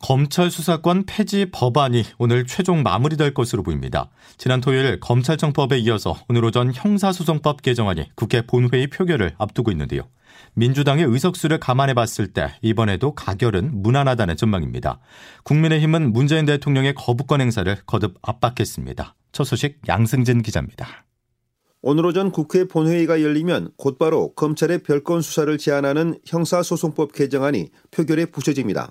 검찰 수사권 폐지 법안이 오늘 최종 마무리될 것으로 보입니다. 지난 토요일 검찰청법에 이어서 오늘 오전 형사소송법 개정안이 국회 본회의 표결을 앞두고 있는데요. 민주당의 의석수를 감안해 봤을 때 이번에도 가결은 무난하다는 전망입니다. 국민의힘은 문재인 대통령의 거부권 행사를 거듭 압박했습니다. 첫 소식 양승진 기자입니다. 오늘 오전 국회 본회의가 열리면 곧바로 검찰의 별건 수사를 제한하는 형사소송법 개정안이 표결에 부셔집니다.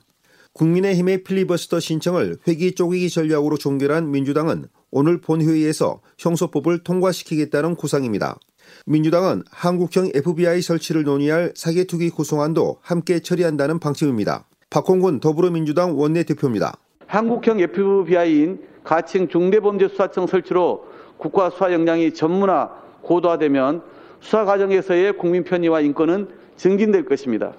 국민의힘의 필리버스터 신청을 회기 쪼개기 전략으로 종결한 민주당은 오늘 본회의에서 형소법을 통과시키겠다는 구상입니다. 민주당은 한국형 FBI 설치를 논의할 사개투기 구성안도 함께 처리한다는 방침입니다. 박홍근 더불어민주당 원내대표입니다. 한국형 FBI인 가칭 중대범죄수사청 설치로 국가 수사 역량이 전문화, 고도화되면 수사 과정에서의 국민 편의와 인권은 증진될 것입니다.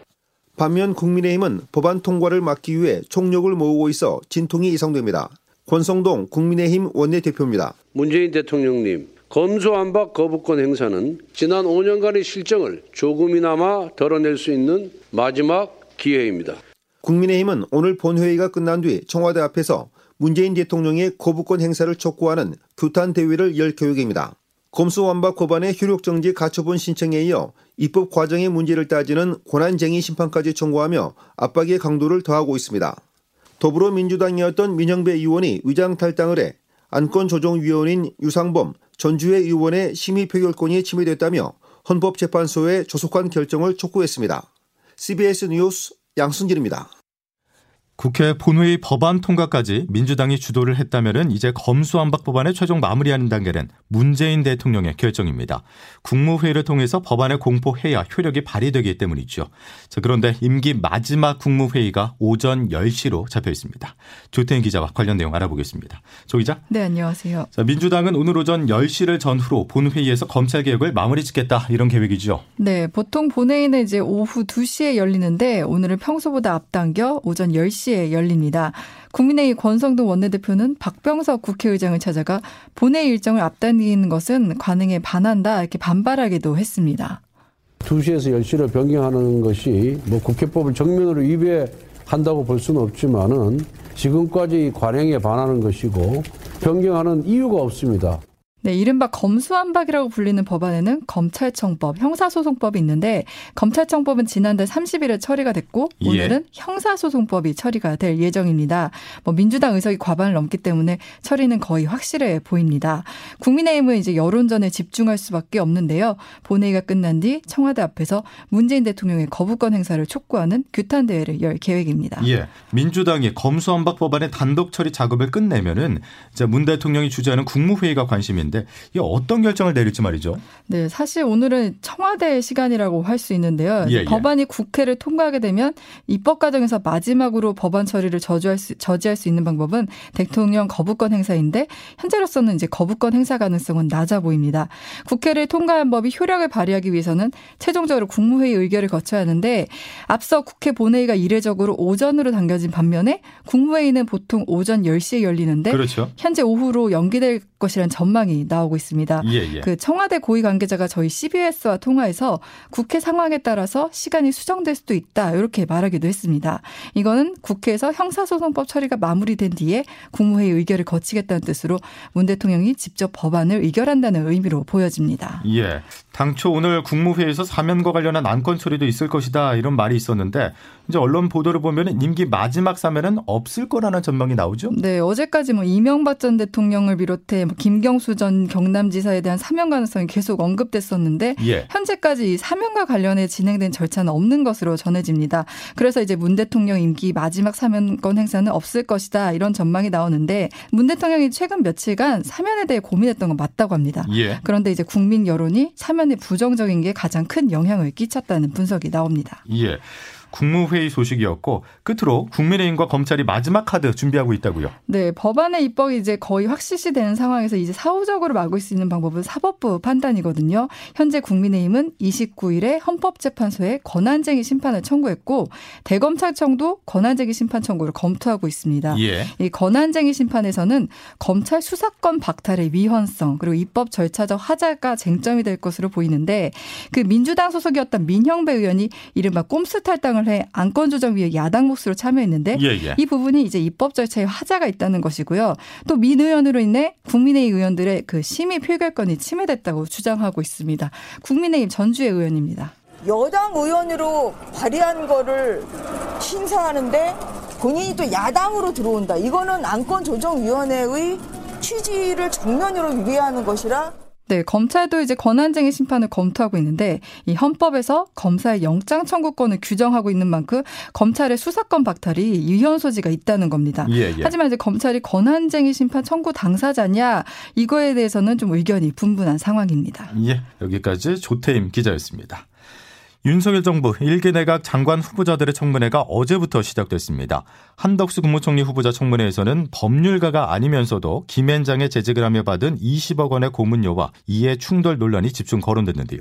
반면 국민의힘은 법안 통과를 막기 위해 총력을 모으고 있어 진통이 예상됩니다. 권성동 국민의힘 원내대표입니다. 문재인 대통령님, 검수안박 거부권 행사는 지난 5년간의 실정을 조금이나마 덜어낼 수 있는 마지막 기회입니다. 국민의힘은 오늘 본회의가 끝난 뒤 청와대 앞에서 문재인 대통령의 거부권 행사를 촉구하는 규탄 대회를 열 계획입니다. 검수완박 법안의 효력정지 가처분 신청에 이어 입법 과정의 문제를 따지는 권한쟁의 심판까지 청구하며 압박의 강도를 더하고 있습니다. 더불어민주당이었던 민영배 의원이 위장 탈당을 해 안건조정위원인 유상범 전주의 의원의 심의 표결권이 침해됐다며 헌법재판소에 조속한 결정을 촉구했습니다. CBS 뉴스 양순길입니다. 국회 본회의 법안 통과까지 민주당이 주도를 했다면 이제 검수안박 법안의 최종 마무리하는 단계는 문재인 대통령의 결정입니다. 국무회의를 통해서 법안을 공포해야 효력이 발휘되기 때문이죠. 자, 그런데 임기 마지막 국무회의가 오전 10시로 잡혀 있습니다. 조태인 기자와 관련 내용 알아보겠습니다. 조 기자. 네, 안녕하세요. 자, 민주당은 오늘 오전 10시를 전후로 본회의에서 검찰 개혁을 마무리 짓겠다 이런 계획이죠. 네, 보통 본회의는 이제 오후 2시에 열리는데 오늘은 평소보다 앞당겨 오전 10시 10시에 열립니다. 국민의힘 권성동 원내대표는 박병석 국회의장을 찾아가 본회의 일정을 앞당기는 것은 관행에 반한다 이렇게 반발하기도 했습니다. 2시에서 10시로 변경하는 것이 뭐 국회법을 정면으로 위배한다고 볼 수는 없지만은 지금까지 관행에 반하는 것이고 변경하는 이유가 없습니다. 네, 이른바 검수안박이라고 불리는 법안에는 검찰청법, 형사소송법이 있는데 검찰청법은 지난달 30일에 처리가 됐고 예. 오늘은 예. 형사소송법이 처리가 될 예정입니다. 뭐 민주당 의석이 과반을 넘기 때문에 처리는 거의 확실해 보입니다. 국민의힘은 이제 여론전에 집중할 수밖에 없는데요. 본회의가 끝난 뒤 청와대 앞에서 문재인 대통령의 거부권 행사를 촉구하는 규탄 대회를 열 계획입니다. 예. 민주당이 검수안박 법안의 단독 처리 작업을 끝내면은 문 대통령이 주재하는 국무회의가 관심인 있 는데 이 어떤 결정을 내릴지 말이죠. 네, 사실 오늘은 청와대 시간이라고 할 수 있는데요. 예, 예. 법안이 국회를 통과하게 되면 입법 과정에서 마지막으로 법안 처리를 저지할 수, 저지할 수 있는 방법은 대통령 거부권 행사인데 현재로서는 이제 거부권 행사 가능성은 낮아 보입니다. 국회를 통과한 법이 효력을 발휘하기 위해서는 최종적으로 국무회의 의결을 거쳐야 하는데 앞서 국회 본회의가 이례적으로 오전으로 당겨진 반면에 국무회의는 보통 오전 10시에 열리는데 그렇죠. 현재 오후로 연기될 것이라는 전망이 나오고 있습니다. 예, 예. 그 청와대 고위 관계자가 저희 CBS와 통화해서 국회 상황에 따라서 시간이 수정될 수도 있다 이렇게 말하기도 했습니다. 이거는 국회에서 형사소송법 처리가 마무리된 뒤에 국무회의 의결을 거치겠다는 뜻으로 문 대통령이 직접 법안을 의결한다는 의미로 보여집니다. 예. 당초 오늘 국무회의에서 사면과 관련한 안건 처리도 있을 것이다 이런 말이 있었는데 이제 언론 보도를 보면 임기 마지막 사면은 없을 거라는 전망이 나오죠. 네, 어제까지 뭐 이명박 전 대통령을 비롯해 뭐 김경수 전 경남지사에 대한 사면 가능성이 계속 언급됐었는데 예. 현재까지 이 사면과 관련해 진행된 절차는 없는 것으로 전해집니다. 그래서 이제 문 대통령 임기 마지막 사면권 행사는 없을 것이다 이런 전망이 나오는데 문 대통령이 최근 며칠간 사면에 대해 고민했던 건 맞다고 합니다. 예. 그런데 이제 국민 여론이 사면에 부정적인 게 가장 큰 영향을 끼쳤다는 분석이 나옵니다. 예. 국무회의 소식이었고 끝으로 국민의힘과 검찰이 마지막 카드 준비하고 있다고요. 네, 법안의 입법이 이제 거의 확실시 되는 상황에서 이제 사후적으로 막을 수 있는 방법은 사법부 판단이거든요. 현재 국민의힘은 29일에 헌법재판소에 권한쟁의 심판을 청구했고 대검찰청도 권한쟁의 심판 청구를 검토하고 있습니다. 예. 이 권한쟁의 심판에서는 검찰 수사권 박탈의 위헌성 그리고 입법 절차적 하자가 쟁점이 될 것으로 보이는데 그 민주당 소속이었던 민형배 의원이 이른바 꼼수 탈당을 해 안건 조정위에 야당 몫으로 참여했는데 예, 예. 이 부분이 이제 입법 절차에 하자가 있다는 것이고요. 또 민 의원으로 인해 국민의힘 의원들의 그 심의 표결권이 침해됐다고 주장하고 있습니다. 국민의힘 전주의 의원입니다. 여당 의원으로 발의한 거를 심사하는데 본인이 또 야당으로 들어온다. 이거는 안건조정위원회의 취지를 정면으로 위배하는 것이라 네, 검찰도 이제 권한쟁의 심판을 검토하고 있는데 이 헌법에서 검사의 영장 청구권을 규정하고 있는 만큼 검찰의 수사권 박탈이 유현 소지가 있다는 겁니다. 예, 예. 하지만 이제 검찰이 권한쟁의 심판 청구 당사자냐 이거에 대해서는 좀 의견이 분분한 상황입니다. 예, 여기까지 조태임 기자였습니다. 윤석열 정부 1개 내각 장관 후보자들의 청문회가 어제부터 시작됐습니다. 한덕수 국무총리 후보자 청문회에서는 법률가가 아니면서도 김앤장의 재직을 하며 받은 20억 원의 고문료와 이해 충돌 논란이 집중 거론됐는데요.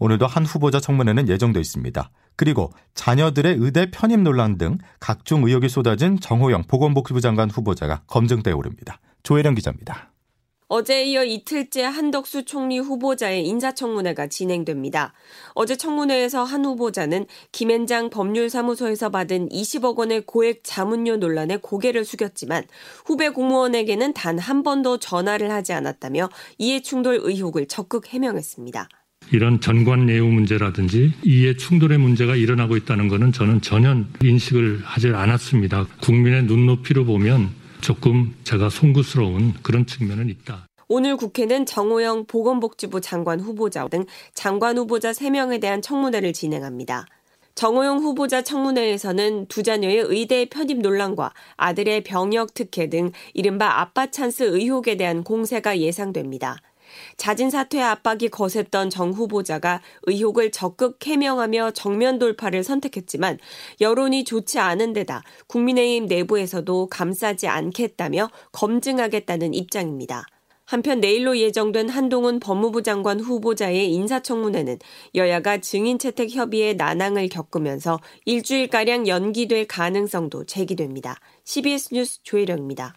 오늘도 한 후보자 청문회는 예정돼 있습니다. 그리고 자녀들의 의대 편입 논란 등 각종 의혹이 쏟아진 정호영 보건복지부 장관 후보자가 검증대에 오릅니다. 조혜령 기자입니다. 어제에 이어 이틀째 한덕수 총리 후보자의 인사청문회가 진행됩니다. 어제 청문회에서 한 후보자는 김앤장 법률사무소에서 받은 20억 원의 고액 자문료 논란에 고개를 숙였지만 후배 공무원에게는 단 한 번도 전화를 하지 않았다며 이해 충돌 의혹을 적극 해명했습니다. 이런 전관 내용 문제라든지 이해 충돌의 문제가 일어나고 있다는 것은 저는 전혀 인식을 하지 않았습니다. 국민의 눈높이로 보면 조금 제가 송구스러운 그런 측면은 있다. 오늘 국회는 정호영 보건복지부 장관 후보자 등 장관 후보자 3명에 대한 청문회를 진행합니다. 정호영 후보자 청문회에서는 두 자녀의 의대 편입 논란과 아들의 병역 특혜 등 이른바 아빠 찬스 의혹에 대한 공세가 예상됩니다. 자진 사퇴 압박이 거셌던 정 후보자가 의혹을 적극 해명하며 정면 돌파를 선택했지만 여론이 좋지 않은 데다 국민의힘 내부에서도 감싸지 않겠다며 검증하겠다는 입장입니다. 한편 내일로 예정된 한동훈 법무부 장관 후보자의 인사청문회는 여야가 증인 채택 협의에 난항을 겪으면서 일주일가량 연기될 가능성도 제기됩니다. CBS 뉴스 조혜령입니다.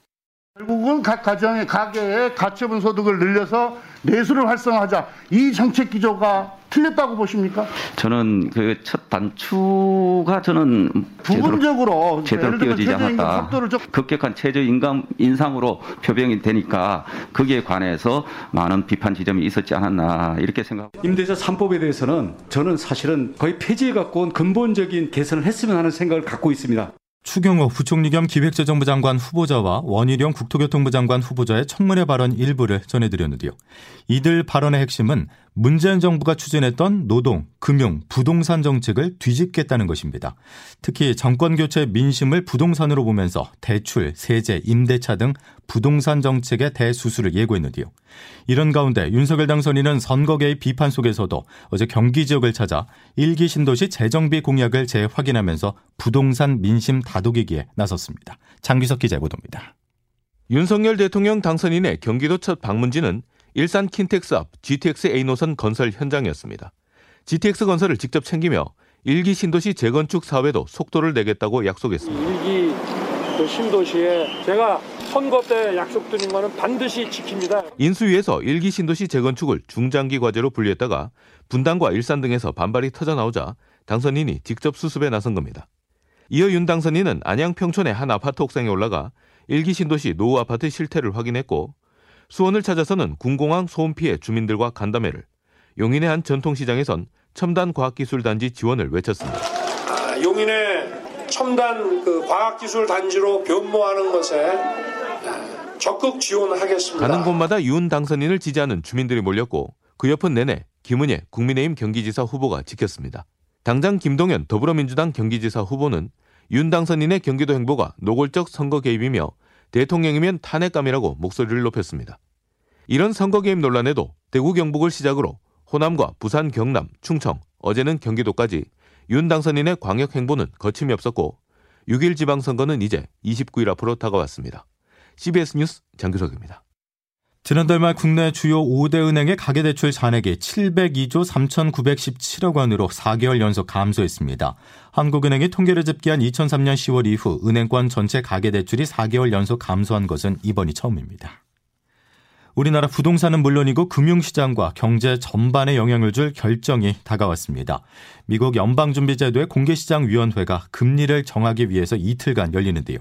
결국은 각 가정의 가계의 가처분 소득을 늘려서 내수를 활성화하자 이 정책 기조가 틀렸다고 보십니까? 저는 그 첫 단추가 저는 부분적으로 제대로 끼어지지 않았다. 급격한 최저 임금 인상으로 표명이 되니까 거기에 관해서 많은 비판 지점이 있었지 않았나 이렇게 생각합니다. 임대차 3법에 대해서는 저는 사실은 거의 폐지해 갖고 온 근본적인 개선을 했으면 하는 생각을 갖고 있습니다. 추경호 부총리 겸 기획재정부 장관 후보자와 원희룡 국토교통부 장관 후보자의 청문회 발언 일부를 전해드렸는데요. 이들 발언의 핵심은 문재인 정부가 추진했던 노동, 금융, 부동산 정책을 뒤집겠다는 것입니다. 특히 정권 교체 민심을 부동산으로 보면서 대출, 세제, 임대차 등 부동산 정책의 대수술을 예고했는데요. 이런 가운데 윤석열 당선인은 선거 개입 비판 속에서도 어제 경기 지역을 찾아 일기 신도시 재정비 공약을 재확인하면서 부동산 민심 다독이기에 나섰습니다. 장규석 기자 보도입니다. 윤석열 대통령 당선인의 경기도 첫 방문지는 일산 킨텍스 앞 GTX A 노선 건설 현장이었습니다. GTX 건설을 직접 챙기며 일기 신도시 재건축 사업에도 속도를 내겠다고 약속했습니다. 일기 그 신도시에 제가 선거 때 약속드린 거는 반드시 지킵니다. 인수위에서 일기 신도시 재건축을 중장기 과제로 분류했다가 분당과 일산 등에서 반발이 터져 나오자 당선인이 직접 수습에 나선 겁니다. 이어 윤 당선인은 안양 평촌의 한 아파트 옥상에 올라가 일기 신도시 노후 아파트 실태를 확인했고 수원을 찾아서는 군공항 소음 피해 주민들과 간담회를, 용인의 한 전통시장에선 첨단 과학기술단지 지원을 외쳤습니다. 아, 용인의 첨단 그 과학기술 단지로 변모하는 것에 아, 적극 지원하겠습니다. 가는 곳마다 윤 당선인을 지지하는 주민들이 몰렸고 그 옆은 내내 김은혜 국민의힘 경기지사 후보가 지켰습니다. 당장 김동연 더불어민주당 경기지사 후보는 윤 당선인의 경기도 행보가 노골적 선거 개입이며 대통령이면 탄핵감이라고 목소리를 높였습니다. 이런 선거 개입 논란에도 대구 경북을 시작으로 호남과 부산, 경남, 충청, 어제는 경기도까지 윤 당선인의 광역 행보는 거침이 없었고 6일 지방선거는 이제 29일 앞으로 다가왔습니다. CBS 뉴스 장규석입니다. 지난달 말 국내 주요 5대 은행의 가계대출 잔액이 702조 3,917억 원으로 4개월 연속 감소했습니다. 한국은행이 통계를 집계한 2003년 10월 이후 은행권 전체 가계대출이 4개월 연속 감소한 것은 이번이 처음입니다. 우리나라 부동산은 물론이고 금융시장과 경제 전반에 영향을 줄 결정이 다가왔습니다. 미국 연방준비제도의 공개시장위원회가 금리를 정하기 위해서 이틀간 열리는데요.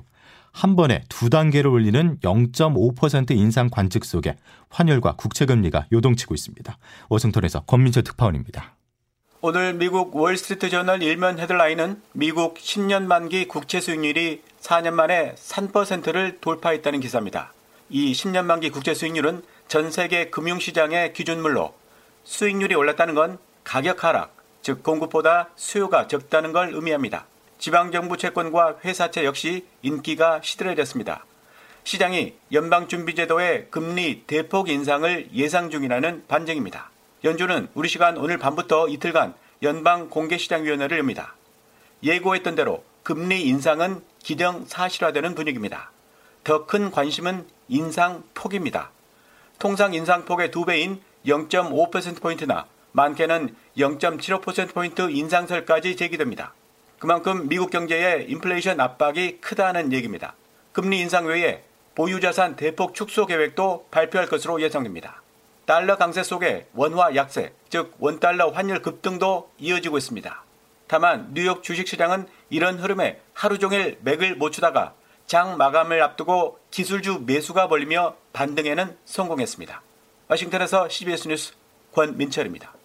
한 번에 두 단계를 올리는 0.5% 인상 관측 속에 환율과 국채금리가 요동치고 있습니다. 워싱턴에서 권민철 특파원입니다. 오늘 미국 월스트리트 저널 일면 헤드라인은 미국 10년 만기 국채 수익률이 4년 만에 3%를 돌파했다는 기사입니다. 이 10년 만기 국채 수익률은 전 세계 금융시장의 기준물로 수익률이 올랐다는 건 가격 하락, 즉 공급보다 수요가 적다는 걸 의미합니다. 지방정부 채권과 회사채 역시 인기가 시들해졌습니다. 시장이 연방준비제도의 금리 대폭 인상을 예상 중이라는 반증입니다. 연준은 우리 시간 오늘 밤부터 이틀간 연방 공개시장위원회를 엽니다. 예고했던 대로 금리 인상은 기정 사실화되는 분위기입니다. 더 큰 관심은 인상 폭입니다. 통상 인상 폭의 두 배인 0.5%포인트나 많게는 0.75%포인트 인상설까지 제기됩니다. 그만큼 미국 경제의 인플레이션 압박이 크다는 얘기입니다. 금리 인상 외에 보유자산 대폭 축소 계획도 발표할 것으로 예상됩니다. 달러 강세 속에 원화 약세, 즉 원달러 환율 급등도 이어지고 있습니다. 다만 뉴욕 주식시장은 이런 흐름에 하루 종일 맥을 못 추다가 장 마감을 앞두고 기술주 매수가 벌리며 반등에는 성공했습니다. 와싱턴에서 CBS 뉴스 권민철입니다.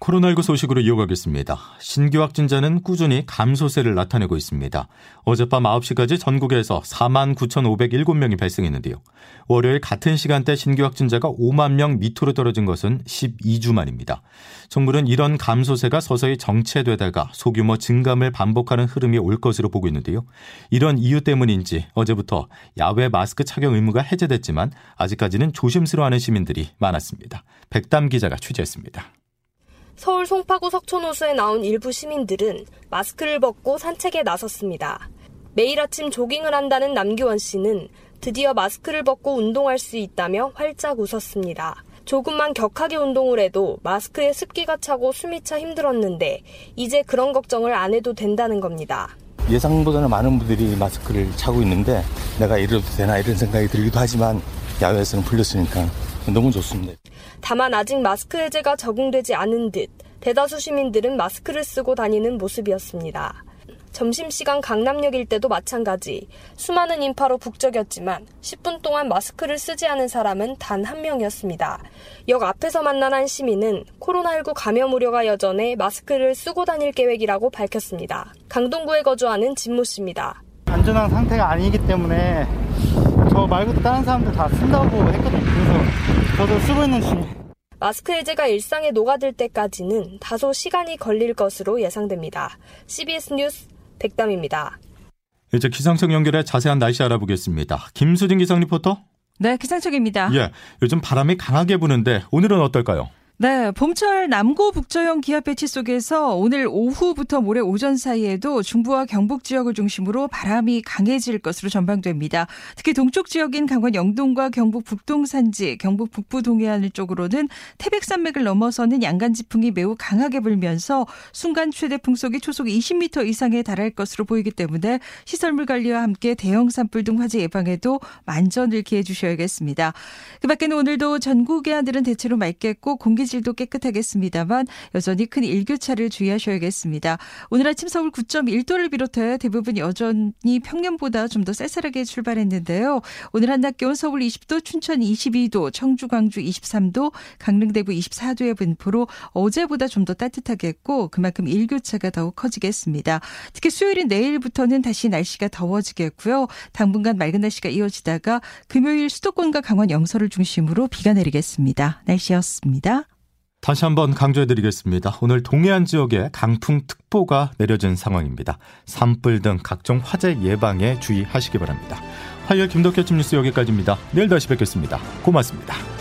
코로나19 소식으로 이어가겠습니다. 신규 확진자는 꾸준히 감소세를 나타내고 있습니다. 어젯밤 9시까지 전국에서 4만 9,507명이 발생했는데요. 월요일 같은 시간대 신규 확진자가 5만 명 밑으로 떨어진 것은 12주 만입니다. 정부는 이런 감소세가 서서히 정체되다가 소규모 증감을 반복하는 흐름이 올 것으로 보고 있는데요. 이런 이유 때문인지 어제부터 야외 마스크 착용 의무가 해제됐지만 아직까지는 조심스러워하는 시민들이 많았습니다. 백담 기자가 취재했습니다. 서울 송파구 석촌호수에 나온 일부 시민들은 마스크를 벗고 산책에 나섰습니다. 매일 아침 조깅을 한다는 남규원 씨는 드디어 마스크를 벗고 운동할 수 있다며 활짝 웃었습니다. 조금만 격하게 운동을 해도 마스크에 습기가 차고 숨이 차 힘들었는데 이제 그런 걱정을 안 해도 된다는 겁니다. 예상보다는 많은 분들이 마스크를 차고 있는데 내가 이래도 되나 이런 생각이 들기도 하지만 야외에서는 풀렸으니까 너무 좋습니다. 다만 아직 마스크 해제가 적용되지 않은 듯 대다수 시민들은 마스크를 쓰고 다니는 모습이었습니다. 점심시간 강남역 일때도 마찬가지. 수많은 인파로 북적였지만 10분 동안 마스크를 쓰지 않은 사람은 단 한 명이었습니다. 역 앞에서 만난 한 시민은 코로나19 감염 우려가 여전해 마스크를 쓰고 다닐 계획이라고 밝혔습니다. 강동구에 거주하는 진모 씨입니다. 안전한 상태가 아니기 때문에 저 말고도 다른 사람들 다 쓴다고 했거든요. 그래서 저도 쓰고 있는 중이에요. 마스크 해제가 일상에 녹아들 때까지는 다소 시간이 걸릴 것으로 예상됩니다. CBS 뉴스 백담입니다. 이제 기상청 연결해 자세한 날씨 알아보겠습니다. 김수진 기상 리포터. 네, 기상청입니다. 예, 요즘 바람이 강하게 부는데 오늘은 어떨까요? 네, 봄철 남고 북저형 기압 배치 속에서 오늘 오후부터 모레 오전 사이에도 중부와 경북 지역을 중심으로 바람이 강해질 것으로 전망됩니다. 특히 동쪽 지역인 강원 영동과 경북 북동 산지, 경북 북부 동해안 쪽으로는 태백산맥을 넘어서는 양간지풍이 매우 강하게 불면서 순간 최대 풍속이 초속 20m 이상에 달할 것으로 보이기 때문에 시설물 관리와 함께 대형 산불 등 화재 예방에도 만전을 기해 주셔야겠습니다. 그 밖에는 오늘도 전국의 하늘은 대체로 맑겠고 공기 공기질도 깨끗하겠습니다만 여전히 큰 일교차를 주의하셔야겠습니다. 오늘 아침 서울 9.1도를 비롯해 대부분 여전히 평년보다 좀 더 쌀쌀하게 출발했는데요. 오늘 한낮 기온 서울 20도, 춘천 22도, 청주, 광주 23도, 강릉, 대구 24도의 분포로 어제보다 좀 더 따뜻하겠고 그만큼 일교차가 더욱 커지겠습니다. 특히 수요일인 내일부터는 다시 날씨가 더워지겠고요. 당분간 맑은 날씨가 이어지다가 금요일 수도권과 강원 영서를 중심으로 비가 내리겠습니다. 날씨였습니다. 다시 한번 강조해드리겠습니다. 오늘 동해안 지역에 강풍특보가 내려진 상황입니다. 산불 등 각종 화재 예방에 주의하시기 바랍니다. 화요일 김덕현 침 뉴스 여기까지입니다. 내일 다시 뵙겠습니다. 고맙습니다.